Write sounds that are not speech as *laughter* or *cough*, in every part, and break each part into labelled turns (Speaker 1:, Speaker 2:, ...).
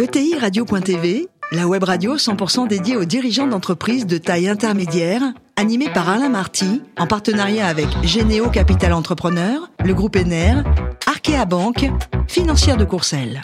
Speaker 1: ETI Radio.tv, la web radio 100% dédiée aux dirigeants d'entreprises de taille intermédiaire, animée par Alain Marty, en partenariat avec Généo Capital Entrepreneur, le groupe Ener, Arkea Banque, financière de Courcelles.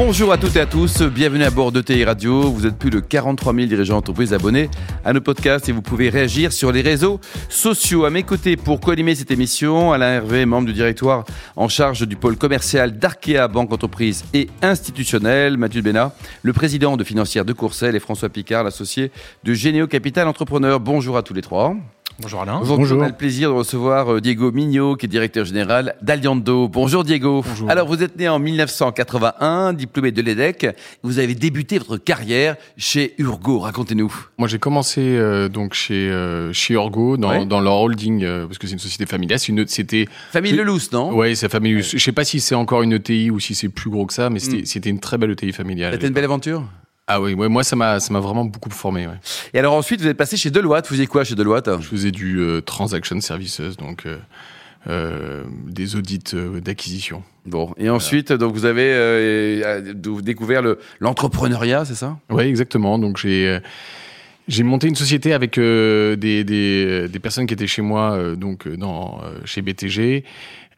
Speaker 2: Bonjour à toutes et à tous, bienvenue à bord de TI Radio. Vous êtes plus de 43 000 dirigeants d'entreprise abonnés à nos podcasts et vous pouvez réagir sur les réseaux sociaux. À mes côtés pour co-animer cette émission, Alain Hervé, membre du directoire en charge du pôle commercial d'Arkea Banque Entreprise et institutionnelle, Mathieu Bénat, le président de Financière de Courcelles et François Picard, l'associé de Généo Capital Entrepreneur. Bonjour à tous les trois.
Speaker 3: Bonjour Alain.
Speaker 2: Bonjour. On a le plaisir de recevoir euh, Diego Mignot, qui est directeur général d'Aliando. Bonjour Diego.
Speaker 3: Bonjour.
Speaker 2: Alors vous êtes né en 1981, diplômé de l'EDEC. Vous avez débuté votre carrière chez Urgo. Racontez-nous.
Speaker 3: Moi j'ai commencé euh, donc chez euh, chez Urgo dans,
Speaker 2: Ouais.
Speaker 3: dans leur holding euh, parce que c'est une société familiale. C'est une c'était
Speaker 2: Famille Lelousse, non?
Speaker 3: Ouais c'est famille. Je sais pas si c'est encore une ETI ou si c'est plus gros que ça, mais c'était
Speaker 2: Mm.
Speaker 3: c'était une très belle ETI familiale.
Speaker 2: C'était une belle aventure?
Speaker 3: Ah oui, ouais, moi ça m'a ça m'a vraiment beaucoup formé. Ouais.
Speaker 2: Et alors ensuite, vous êtes passé chez Deloitte. Vous faisiez quoi chez Deloitte?
Speaker 3: Je faisais du euh, transaction services donc euh, euh, des audits d'acquisition.
Speaker 2: Bon, et ensuite, donc vous avez découvert le- l'entrepreneuriat, c'est ça?
Speaker 3: Oui, exactement. Donc j'ai j'ai monté une société avec euh, des, des, des personnes qui étaient chez moi, euh, donc dans euh, chez BTG,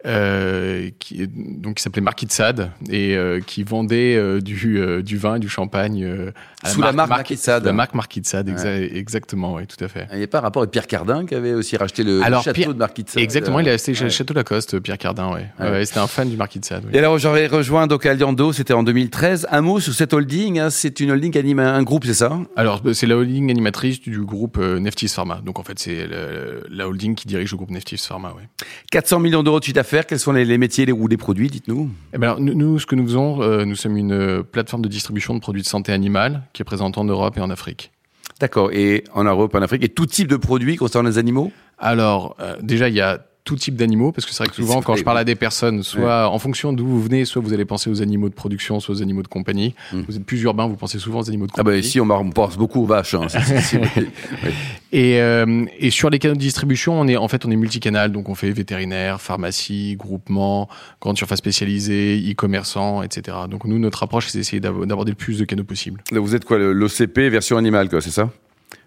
Speaker 3: qui donc qui s'appelait Marquis de Sade et euh, qui vendait euh, du euh, du vin et du champagne euh, à
Speaker 2: Sous la marque Marquis de Sade.
Speaker 3: La marque Marquis de Sade, exa- exactement, oui, tout à fait.
Speaker 2: Il n'y a pas un rapport avec Pierre Cardin qui avait aussi racheté le, le
Speaker 3: Alors,
Speaker 2: château
Speaker 3: Pierre-
Speaker 2: de Marquis de Sade
Speaker 3: Exactement, il a resté chez
Speaker 2: Ouais.
Speaker 3: le Château Lacoste, Pierre Cardin, ouais.
Speaker 2: Ouais.
Speaker 3: Ouais, C'était un fan du Marquis de Sade. oui.
Speaker 2: Et alors j'aurais rejoint donc Aliando, c'était en 2013. Un mot sur cette holding, hein, c'est une holding qui anime un, groupe, c'est ça?
Speaker 3: Alors, c'est la holding animatrice du groupe euh, Neftis Pharma. Donc, en fait, c'est le- la holding qui dirige le groupe Neftis Pharma, ouais.
Speaker 2: 400 millions d'euros de chiffre quels sont les, les métiers les, ou les produits, dites-nous?
Speaker 3: Eh nous, nous, ce que nous faisons, euh, nous sommes une euh, plateforme de distribution de produits de santé animale qui est présente en Europe et en Afrique.
Speaker 2: D'accord, et en Europe, en Afrique, et tout type de produits concernant les animaux?
Speaker 3: Alors, euh, déjà, il y a tout type d'animaux, parce que c'est vrai que souvent, quand je parle à des personnes, soit en fonction d'où vous venez, soit vous allez penser aux animaux de production, soit aux animaux de compagnie.
Speaker 2: Mm.
Speaker 3: Vous êtes plus urbain, vous pensez souvent aux animaux de
Speaker 2: Ah bah
Speaker 3: compagnie.
Speaker 2: ici on, pense beaucoup aux vaches. hein, *laughs* oui.
Speaker 3: Et, euh, et sur les canaux de distribution, on est en fait on est multicanal, donc on fait vétérinaire, pharmacie, groupement, grande surface spécialisée, e-commerçant, etc. Donc nous, notre approche, c'est d'essayer d'aborder le plus de canaux possible.
Speaker 2: Là, Vous êtes quoi, l'OCP version animale, quoi, c'est ça?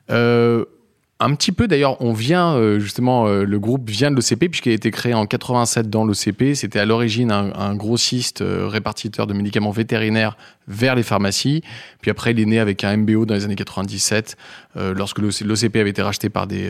Speaker 3: Euh, un petit peu d'ailleurs, on vient euh, justement, euh, le groupe vient de l'OCP puisqu'il a été créé en 87 dans l'OCP. C'était à l'origine un, un grossiste euh, répartiteur de médicaments vétérinaires vers les pharmacies. Puis après, il est né avec un MBO dans les années 97 euh, lorsque l'OCP avait été racheté par des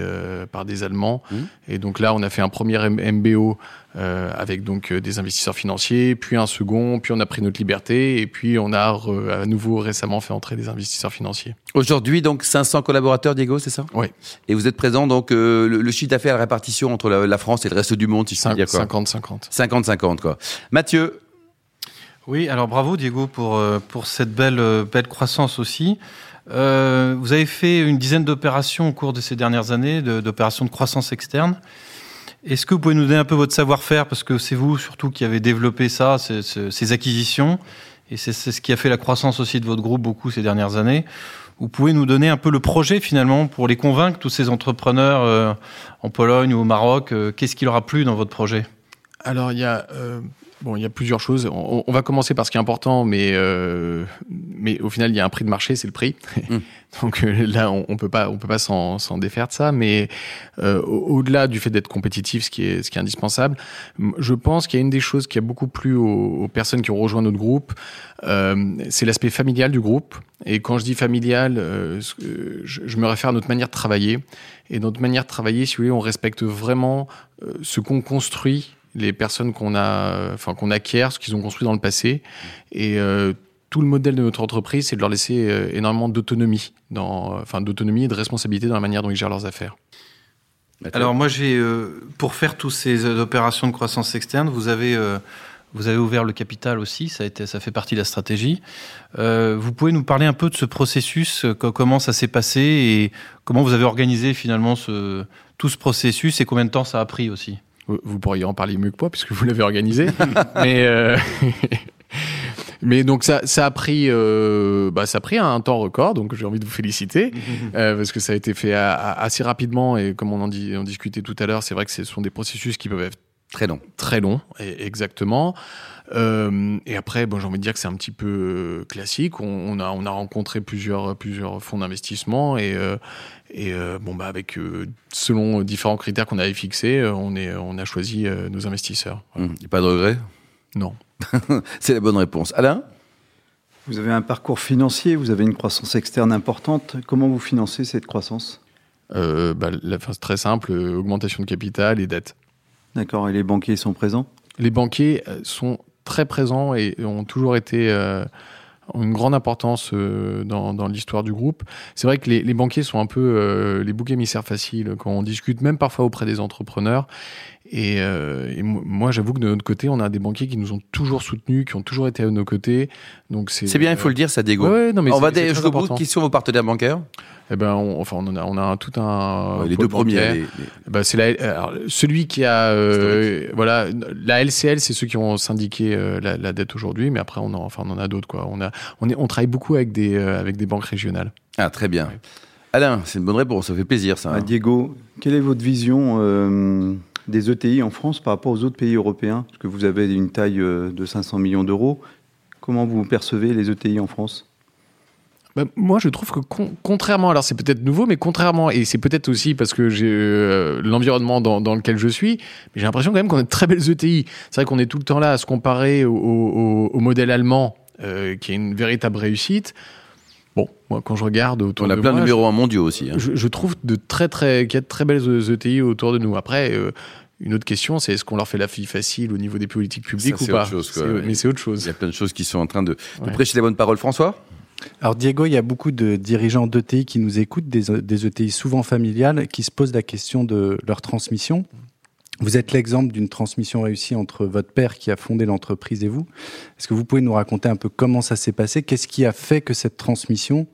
Speaker 3: par des Allemands.
Speaker 2: Mhm.
Speaker 3: Et donc là, on a fait un premier MBO euh, avec donc euh, des investisseurs financiers, puis un second, puis on a pris notre liberté, et puis on a re- à nouveau récemment fait entrer des investisseurs financiers.
Speaker 2: Aujourd'hui, donc 500 collaborateurs, Diego, c'est ça?
Speaker 3: Oui.
Speaker 2: Et vous êtes présent, donc euh, le, le chiffre d'affaires, la répartition entre la, la France et le reste du monde, si je puis dire quoi
Speaker 3: 50-50.
Speaker 2: 50-50, quoi. Mathieu,
Speaker 4: Oui, alors bravo Diego pour, euh, pour cette belle, euh, belle croissance aussi. Euh, vous avez fait une dizaine d'opérations au cours de ces dernières années, de- d'opérations de, croissance externe. Est-ce que vous pouvez nous donner un peu votre savoir-faire Parce que c'est vous surtout qui avez développé ça, ces, acquisitions. Et c'est ce qui a fait la croissance aussi de votre groupe beaucoup ces dernières années. Vous pouvez nous donner un peu le projet finalement pour les convaincre, tous ces entrepreneurs euh, en Pologne ou au Maroc. euh, Qu'est-ce qui leur a plu dans votre projet?
Speaker 3: Alors, il y a. Bon, il y a plusieurs choses. On, on va commencer par ce qui est important, mais euh, mais au final, il y a un prix de marché, c'est le prix.
Speaker 2: Mm. *laughs*
Speaker 3: Donc euh, là, on, on peut pas, on peut pas s'en s'en défaire de ça. Mais euh, au- au-delà du fait d'être compétitif, ce qui est ce qui est indispensable, je pense qu'il y a une des choses qui a beaucoup plu aux, aux personnes qui ont rejoint notre groupe, euh, c'est l'aspect familial du groupe. Et quand je dis familial, euh, je, je me réfère à notre manière de travailler. Et notre manière de travailler, si vous voulez, on respecte vraiment ce qu'on construit les personnes qu'on a, enfin qu'on acquiert, ce qu'ils ont construit dans le passé, et euh, tout le modèle de notre entreprise, c'est de leur laisser euh, énormément d'autonomie, dans, enfin d'autonomie et de responsabilité dans la manière dont ils gèrent leurs affaires.
Speaker 4: Alors moi, j'ai euh, pour faire toutes ces euh, opérations de croissance externe, vous avez euh, vous avez ouvert le capital aussi, ça a été ça fait partie de la stratégie. Euh, vous pouvez nous parler un peu de ce processus, euh, co- comment ça s'est passé et comment vous avez organisé finalement ce tout ce processus et combien de temps ça a pris aussi?
Speaker 3: Vous- pourriez en parler mieux que moi puisque vous l'avez organisé, *laughs* mais euh, *laughs* mais donc ça, ça a pris, euh, bah, ça a pris un temps record, donc j'ai envie de vous féliciter *laughs* euh, parce que ça a été fait assez rapidement et comme on en dit, on discutait tout à l'heure, c'est vrai que ce sont des processus qui peuvent être
Speaker 2: Très long.
Speaker 3: Très long, exactement. Euh, et après, bon, j'ai envie de dire que c'est un petit peu euh, classique. On, a, on a rencontré plusieurs, plusieurs fonds d'investissement et, euh, et bon, bah, avec, selon différents critères qu'on avait fixés, on, est, on a choisi nos investisseurs.
Speaker 2: Mmh. pas de regret
Speaker 3: Non. *laughs*
Speaker 2: c'est la bonne réponse. Alain?
Speaker 5: Vous avez un parcours financier, vous avez une croissance externe importante. Comment vous financez cette croissance?
Speaker 3: Bah, la, C'est très simple, augmentation de capital et dette.
Speaker 5: D'accord, et les banquiers sont présents?
Speaker 3: Les banquiers euh, sont très présents et ont toujours été euh, une grande importance euh, dans, dans l'histoire du groupe. C'est vrai que les, les, banquiers sont un peu euh, les boucs émissaires faciles quand on discute, même parfois auprès des entrepreneurs. Et, et moi, j'avoue que de notre côté, on a des banquiers qui nous ont toujours soutenus, qui ont toujours été à nos côtés.
Speaker 2: Donc c'est bien, il faut le dire, ça Diego.
Speaker 3: Ouais, non, mais
Speaker 2: on va jusqu'au bout. Qui sont vos partenaires bancaires?
Speaker 3: Eh ben, on, enfin, on, a, on a tout un.
Speaker 2: les deux premiers.
Speaker 3: Eh ben, c'est celui qui a, euh, voilà, la LCL, c'est ceux qui ont syndiqué euh, la, la, dette aujourd'hui, mais après, on en, enfin, on en a d'autres, quoi. On a, on est, on travaille beaucoup avec des, euh, avec des banques régionales.
Speaker 2: Ah, très bien. Alain, c'est une bonne réponse, ça fait plaisir, ça.
Speaker 5: Ah, Diego, quelle est votre vision des ETI en France par rapport aux autres pays européens? Parce que vous avez une taille de 500 millions d'euros. Comment vous percevez les ETI en France?
Speaker 3: Bah, moi, je trouve que contrairement, alors c'est peut-être nouveau, mais contrairement, et c'est peut-être aussi parce que j'ai euh, l'environnement dans, dans, lequel je suis, mais j'ai l'impression quand même qu'on a de très belles ETI. C'est vrai qu'on est tout le temps là à se comparer au, au, au modèle allemand, euh, qui est une véritable réussite. Bon, moi, quand je regarde autour
Speaker 2: on
Speaker 3: de
Speaker 2: a plein de numéros 1 mondiaux aussi.
Speaker 3: Hein. Je, je, trouve de très très qu'il y a de très belles ETI autour de nous. Après. Euh, une autre question, c'est est-ce qu'on leur fait la fille facile au niveau des politiques publiques ou pas
Speaker 2: chose,
Speaker 3: Mais c'est autre chose.
Speaker 2: Il y a plein de choses qui sont en train de, de prêcher les bonnes paroles. François?
Speaker 6: Alors Diego, il y a beaucoup de dirigeants d'ETI qui nous écoutent, des, ETI souvent familiales, qui se posent la question de leur transmission. Vous êtes l'exemple d'une transmission réussie entre votre père qui a fondé l'entreprise et vous. Est-ce que vous pouvez nous raconter un peu comment ça s'est passé? Qu'est-ce qui a fait que cette transmission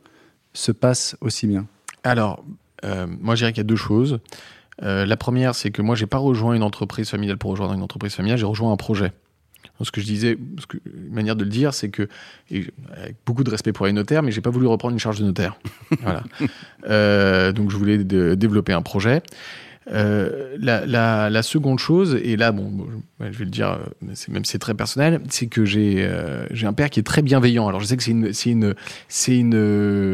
Speaker 6: se passe aussi bien?
Speaker 3: Alors, euh, moi je dirais qu'il y a deux choses. Euh, la première, c'est que moi, j'ai pas rejoint une entreprise familiale pour rejoindre une entreprise familiale, j'ai rejoint un projet ce que je disais, une manière de le dire, c'est que, avec beaucoup de respect pour les notaires, mais j'ai pas voulu reprendre une charge de notaire. *laughs* voilà. Euh, donc je voulais développer un projet. Euh, la, la, la, seconde chose, et là, bon, je vais le dire, euh, c'est, même c'est très personnel, c'est que j'ai euh, j'ai un père qui est très bienveillant. Alors je sais que c'est une c'est une c'est une,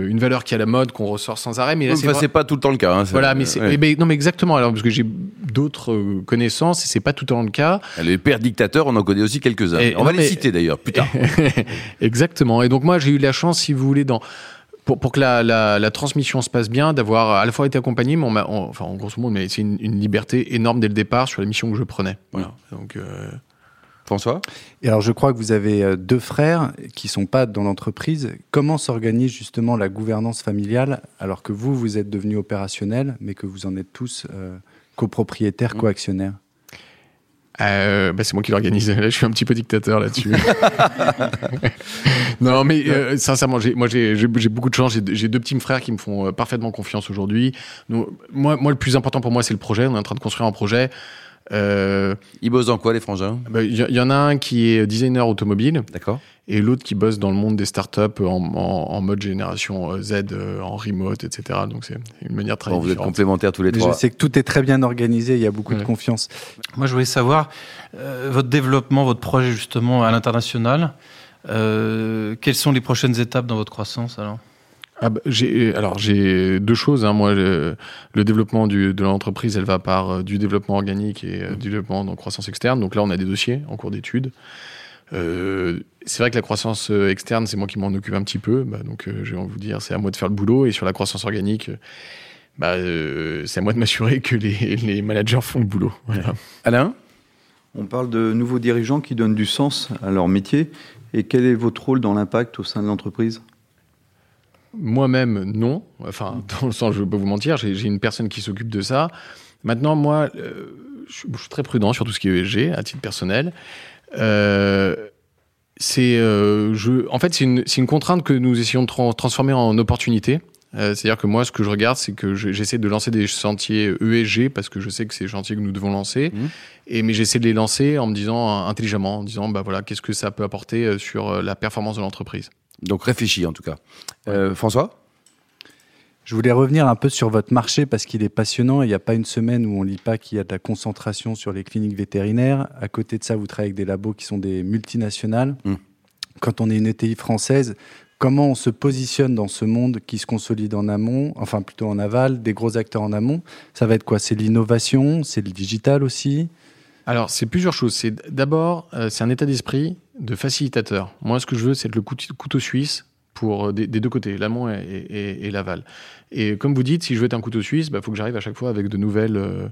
Speaker 3: une valeur qui est à la mode qu'on ressort sans arrêt, mais là
Speaker 2: c'est, c'est pas tout le temps le cas. Hein,
Speaker 3: voilà, mais, c'est, ouais. mais, non, mais exactement. Alors parce que j'ai d'autres connaissances et c'est pas tout le temps le cas.
Speaker 2: Les pères dictateurs, on en connaît aussi quelques-uns. Et, on va les citer d'ailleurs plus tard. *laughs*
Speaker 3: exactement. Et donc moi j'ai eu la chance, si vous voulez, dans pour, pour que la, la, la, transmission se passe bien, d'avoir à la fois été accompagné, mais on enfin, en grosso modo, mais c'est une, une, liberté énorme dès le départ sur la mission que je prenais. Voilà. Donc, euh...
Speaker 2: François?
Speaker 6: Et alors, je crois que vous avez euh, deux frères qui sont pas dans l'entreprise. Comment s'organise justement la gouvernance familiale alors que vous, vous êtes devenu opérationnel, mais que vous en êtes tous euh, copropriétaires, mmh. coactionnaires?
Speaker 3: Euh, bah c'est moi qui l'organise. *laughs* Là, je suis un petit peu dictateur là-dessus. *laughs* non, mais euh, sincèrement, moi, j'ai beaucoup de chance. J'ai deux petits frères qui me font euh, parfaitement confiance aujourd'hui. Moi, moi, le plus important pour moi, c'est le projet. On est en train de construire un projet.
Speaker 2: Euh, Ils bossent dans quoi, les frangins
Speaker 3: Il bah, y, y, en a un qui est designer automobile.
Speaker 2: D'accord.
Speaker 3: Et l'autre qui bosse dans le monde des startups en, en, en mode génération euh, Z, euh, en remote, etc. Donc c'est une manière très bon,
Speaker 2: Vous êtes complémentaires tous les trois.
Speaker 6: Je sais que tout est très bien organisé, il y a beaucoup ouais. de confiance.
Speaker 4: Moi, je voulais savoir euh, votre développement, votre projet justement à l'international. Euh, quelles sont les prochaines étapes dans votre croissance alors?
Speaker 3: Ah bah, j'ai alors j'ai deux choses hein. moi le, le développement du, de l'entreprise elle va par euh, du développement organique et euh, du développement en croissance externe. Donc là on a des dossiers en cours d'étude. Euh, c'est vrai que la croissance externe c'est moi qui m'en occupe un petit peu. Bah, donc euh, je vais vous dire c'est à moi de faire le boulot. Et sur la croissance organique bah, c'est à moi de *laughs* m'assurer que les, les, managers font le boulot. Voilà.
Speaker 2: Alain?
Speaker 5: On parle de nouveaux dirigeants qui donnent du sens à leur métier. Et quel est votre rôle dans l'impact au sein de l'entreprise?
Speaker 3: Moi-même, non. Enfin, dans le sens, je ne vais pas vous mentir, j'ai une personne qui s'occupe de ça. Maintenant, moi, euh, je, je, suis très prudent sur tout ce qui est ESG, à titre personnel. Euh, c'est, euh, je, en fait, c'est une, une, contrainte que nous essayons de tra transformer en opportunité. C'est-à-dire que moi, ce que je regarde, c'est que j'essaie de lancer des chantiers ESG parce que je sais que c'est des chantiers que nous devons lancer. Mmh. Et mais j'essaie de les lancer en me disant intelligemment, en disant bah voilà, qu'est-ce que ça peut apporter sur la performance de l'entreprise.
Speaker 2: Donc réfléchi en tout cas. Euh, François?
Speaker 6: Je voulais revenir un peu sur votre marché parce qu'il est passionnant. Il n'y a pas une semaine où on ne lit pas qu'il y a de la concentration sur les cliniques vétérinaires. À côté de ça, vous travaillez avec des labos qui sont des multinationales.
Speaker 2: Mm.
Speaker 6: Quand on est une ETI française, comment on se positionne dans ce monde qui se consolide en amont, enfin plutôt en aval, des gros acteurs en amont? Ça va être quoi? C'est l'innovation? C'est le digital aussi?
Speaker 3: Alors, c'est plusieurs choses. C'est d'abord, euh, c'est un état d'esprit de facilitateur. Moi, ce que je veux, c'est être le couteau, suisse pour euh, des, des deux côtés, l'amont et, et- et l'aval. Et comme vous dites, si je veux être un couteau suisse, il bah, faut que j'arrive à chaque fois avec de nouvelles, euh,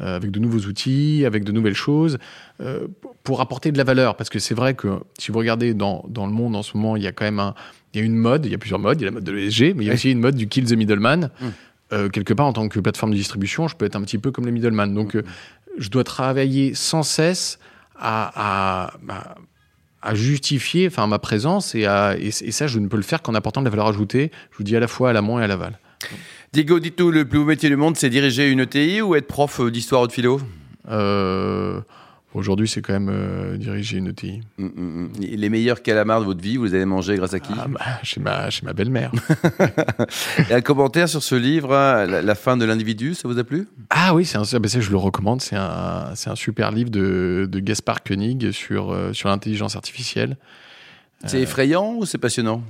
Speaker 3: euh, avec de nouveaux outils, avec de nouvelles choses, euh, pour apporter de la valeur. Parce que c'est vrai que si vous regardez dans, dans le monde en ce moment, il y a quand même un, il y a une mode, il y a plusieurs modes, il y a la mode de l'ESG, mais il y a aussi une mode du kill the middleman.
Speaker 2: Mm.
Speaker 3: Euh, quelque part, en tant que plateforme de distribution, je peux être un petit peu comme les middleman. Donc, euh, je dois travailler sans cesse à, à, bah, à justifier enfin, ma présence et, à, et, et ça, je ne peux le faire qu'en apportant de la valeur ajoutée. Je vous dis à la fois à l'amont et à l'aval.
Speaker 2: Diego, dites-nous, le plus beau métier du monde, c'est diriger une ETI ou être prof euh, d'histoire ou de philo?
Speaker 3: Euh, Aujourd'hui, c'est quand même euh, diriger une ETI.
Speaker 2: Mm, mm, mm. Les meilleurs calamars de votre vie, vous les avez mangés grâce à qui
Speaker 3: Ah, bah, chez ma, chez ma belle-mère. *laughs*
Speaker 2: Et un commentaire sur ce livre, hein, la, la fin de l'individu, ça vous a plu?
Speaker 3: Ah oui, c'est un, ah, bah, ça, je le recommande. C'est un, un super livre de, de Gaspard Koenig sur, euh, sur l'intelligence artificielle.
Speaker 2: C'est effrayant ou c'est passionnant?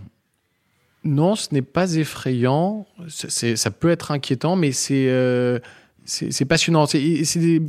Speaker 3: Non, ce n'est pas effrayant. Ça peut être inquiétant, mais c'est euh, c'est, passionnant. C'est,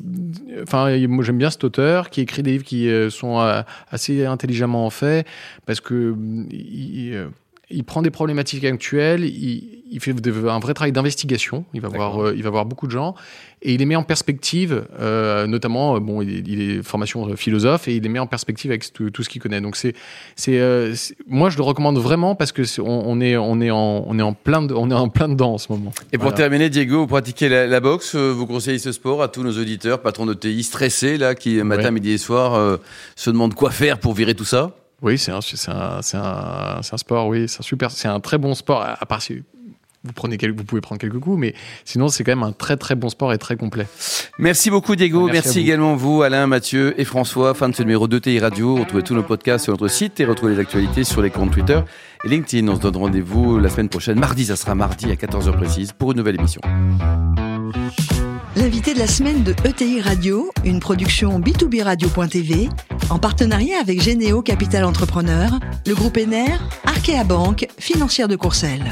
Speaker 3: enfin, moi j'aime bien cet auteur qui écrit des livres qui euh, sont euh, assez intelligemment faits parce que mm, il, euh, il prend des problématiques actuelles, il, il fait un vrai travail d'investigation. Il va voir, euh, il va voir beaucoup de gens et il les met en perspective. euh, notamment, euh, bon, il, est- il est formation euh, philosophe et il les met en perspective avec tout, tout ce qu'il connaît. Donc c'est, c'est, euh, moi je le recommande vraiment parce que c'est- on, on est, on est en, on est en plein, de- on est en plein dedans en ce moment.
Speaker 2: Et pour
Speaker 3: Voilà.
Speaker 2: terminer, Diego, vous pratiquez la, la boxe, vous conseillez ce sport à tous nos auditeurs, patrons de TI stressés, là, qui matin,
Speaker 3: Ouais.
Speaker 2: midi et soir se demandent quoi faire pour virer tout ça?
Speaker 3: Oui, c'est un, un, un, un sport, oui, c'est un super, c'est un très bon sport. À, à part si vous prenez quelques, vous pouvez prendre quelques coups, mais sinon c'est quand même un très très bon sport et très complet.
Speaker 2: Merci beaucoup, Diego.
Speaker 3: Merci
Speaker 2: Merci,
Speaker 3: à vous.
Speaker 2: également vous, Alain, Mathieu et François. Fin de ce numéro de TI Radio. Retrouvez tous nos podcasts sur notre site et retrouvez les actualités sur les comptes Twitter et LinkedIn. On se donne rendez-vous la semaine prochaine. Mardi, ça sera mardi à 14h précise pour une nouvelle émission.
Speaker 1: L'invité de la semaine de ETI Radio, une production B2B Radio.tv, en partenariat avec Généo Capital Entrepreneur, le groupe ENER, Arkea Banque, financière de Courcelles.